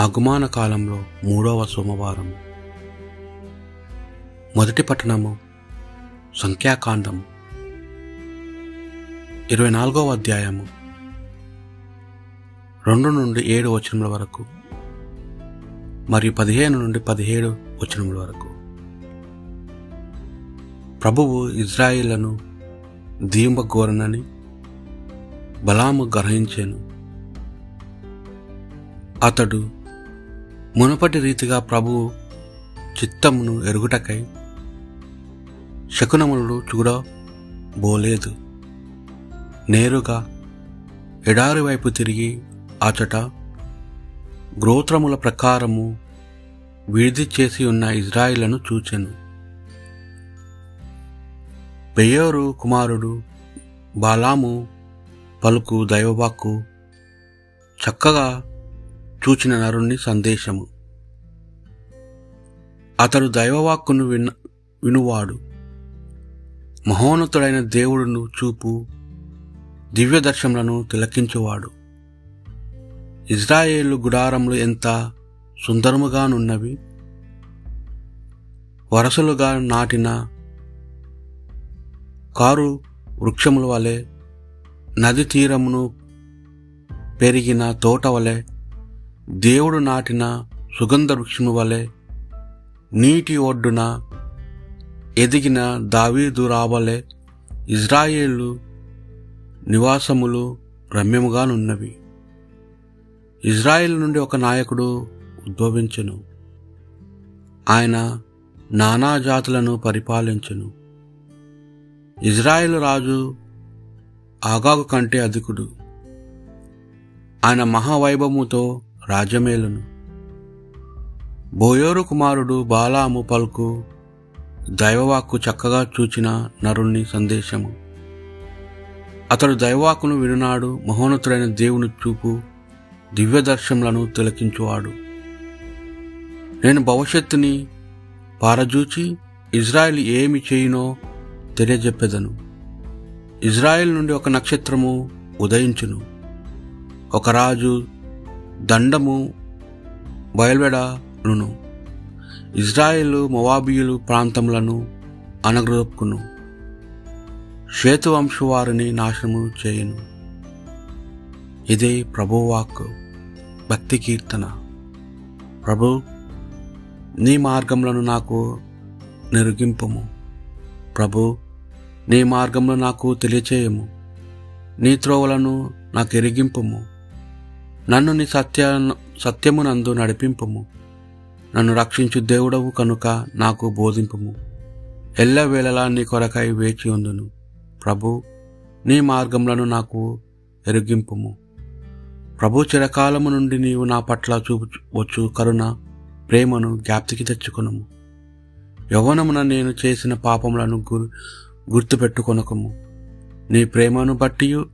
ఆగుమాన కాలంలో మూడవ సోమవారం. మొదటి పట్టణము సంఖ్యాకాండం. ఇరవై నాలుగవ అధ్యాయము. రెండు నుండి ఏడు వచనముల వరకు మరియు పదిహేను నుండి పదిహేడు వచనముల వరకు. ప్రభువు ఇజ్రాయిలను దీంబగోరనని బలాము గ్రహించాను. అతడు మునుపటి రీతిగా ప్రభు చిత్తమును ఎరుగుటకై శకునములు చూడబోలేదు నేరుగా ఎడారి వైపు తిరిగి అచట గ్రోత్రముల ప్రకారము విడిది చేసి ఉన్న ఇజ్రాయిలను చూచెను. బెయోరు కుమారుడు బాలాము పలుకు దైవవాక్కు చక్కగా చూచిన నరుణ్ణి సందేశము. అతడు దైవవాక్కును విన్న వినువాడు. మహోన్నతుడైన దేవుడును చూపు దివ్య దర్శనములను తిలకించువాడు. ఇజ్రాయేలు గుడారములు ఎంత సుందరముగానున్నవి. వరసలుగా నాటిన కారు వృక్షముల వలె నది తీరమును పెరిగిన తోట వలె దేవుడు నాటిన సుగంధ వృక్షము వలె నీటి ఒడ్డున ఎదిగిన దావీదు రావలే ఇజ్రాయేలు నివాసములు రమ్యముగానున్నవి. ఇజ్రాయేల్ నుండి ఒక నాయకుడు ఉద్భవించెను. ఆయన నానా జాతులను పరిపాలించెను. ఇజ్రాయేల్ రాజు ఆగాగు కంటే అధికుడు. ఆయన మహావైభవముతో రాజ్యమేలును బోయోరు కుమారుడు బాలాము పల్కు దైవవాక్కు చక్కగా చూచిన నరుణ్ణి సందేశము. అతడు దైవవాకును వినునాడు మహోన్నతుడైన దేవుని చూపు దివ్యదర్శములను తిలకించువాడు. నేను భవిష్యత్తుని పారజూచి ఇజ్రాయెల్ ఏమి చేయునో తెలియజెప్పెదను. ఇజ్రాయెల్ నుండి ఒక నక్షత్రము ఉదయించును. ఒక రాజు దండము బయలువెడను ఇజ్రాయేలు మొవాబియులు ప్రాంతములను అనగ్రొప్పుకును. శ్వేతవంశు వారిని నాశనము చేయను. ఇదే ప్రభువాక్ భక్తి కీర్తన. ప్రభు నీ మార్గములను నాకు నిరుగింపము. ప్రభు నీ మార్గములు నాకు తెలియచేయము. నీ త్రోవలను నాకు ఎరిగింపము నన్ను నీ సత్య సత్యమునందు నడిపింపము. నన్ను రక్షించు దేవుడవు కనుక నాకు బోధింపము. ఎల్లవేళలా నీ కొరకై వేచి ఉందును. ప్రభు నీ మార్గములను నాకు ఎరిగింపుము. ప్రభు చిరకాలము నుండి నీవు నా పట్ల చూపవచ్చు కరుణ ప్రేమను జ్ఞాప్తికి తెచ్చుకొనము. యవనమున నేను చేసిన పాపములను గుర్ గుర్తుపెట్టుకొనకము. నీ ప్రేమను బట్టియు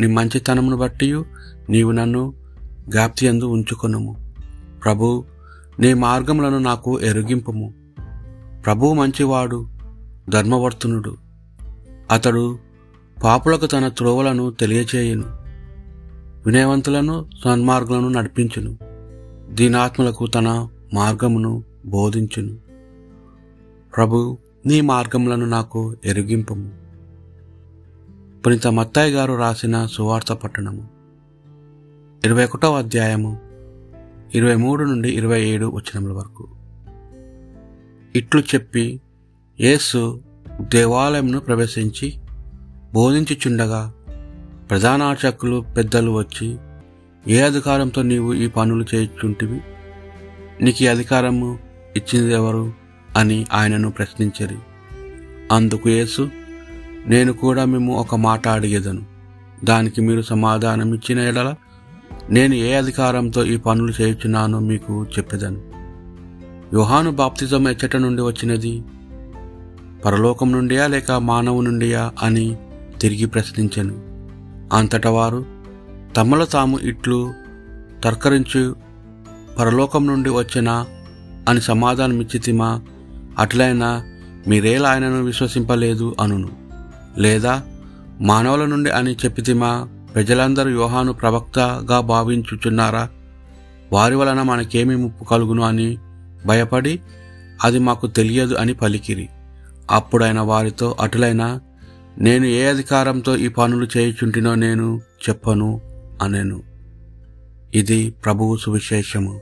నీ మంచితనమును బట్టియు నీవు నన్ను జ్ఞాప్తి ఉంచుకొనుము. ప్రభు నీ మార్గములను నాకు ఎరుగింపము. ప్రభు మంచివాడు ధర్మవర్తునుడు. అతడు పాపులకు తన త్రోవలను తెలియచేయును. వినయవంతులను సన్మార్గులను నడిపించును. దీనాత్మలకు తన మార్గమును బోధించును. ప్రభు నీ మార్గములను నాకు ఎరిగింపము. పునీత మత్తాయి గారు రాసిన సువార్త పట్టణము. ఇరవై ఒకటవ అధ్యాయము ఇరవై మూడు నుండి ఇరవై ఏడు వచనముల వరకు. ఇట్లు చెప్పి యేసు దేవాలయంను ప్రవేశించి బోధించుచుండగా ప్రధానార్చకులు పెద్దలు వచ్చి ఏ అధికారంతో నీవు ఈ పనులు చేయుచుంటివి? నీకు ఈ అధికారము ఇచ్చింది ఎవరు? అని ఆయనను ప్రశ్నించరి. అందుకు యేసు నేను కూడా మేము ఒక మాట అడిగేదను. దానికి మీరు సమాధానం ఇచ్చిన ఎడల నేను ఏ అధికారంతో ఈ పనులు చేయుచున్నానో మీకు చెప్పేదను. యోహాను బాప్తిజం ఎచ్చట నుండి వచ్చినది పరలోకం నుండియా లేక మానవు నుండియా అని తిరిగి ప్రశ్నించెను. అంతట వారు తమలో తాము ఇట్లు తర్కరించు పరలోకం నుండి వచ్చినా అని సమాధానమిచ్చితిమా అట్లయినా మీరేలా ఆయనను విశ్వసింపలేదు అనును. లేదా మానవుల నుండి అని చెప్పితిమా ప్రజలందరూ యోహాను ప్రవక్తగా భావించుచున్నారా? వారి వలన మనకేమి ముప్పు కలుగును అని భయపడి అది మాకు తెలియదు అని పలికిరి. అప్పుడైన వారితో అటులైన నేను ఏ అధికారంతో ఈ పనులు చేయుచుంటినో నేను చెప్పను అనెను. ఇది ప్రభువు సువిశేషము.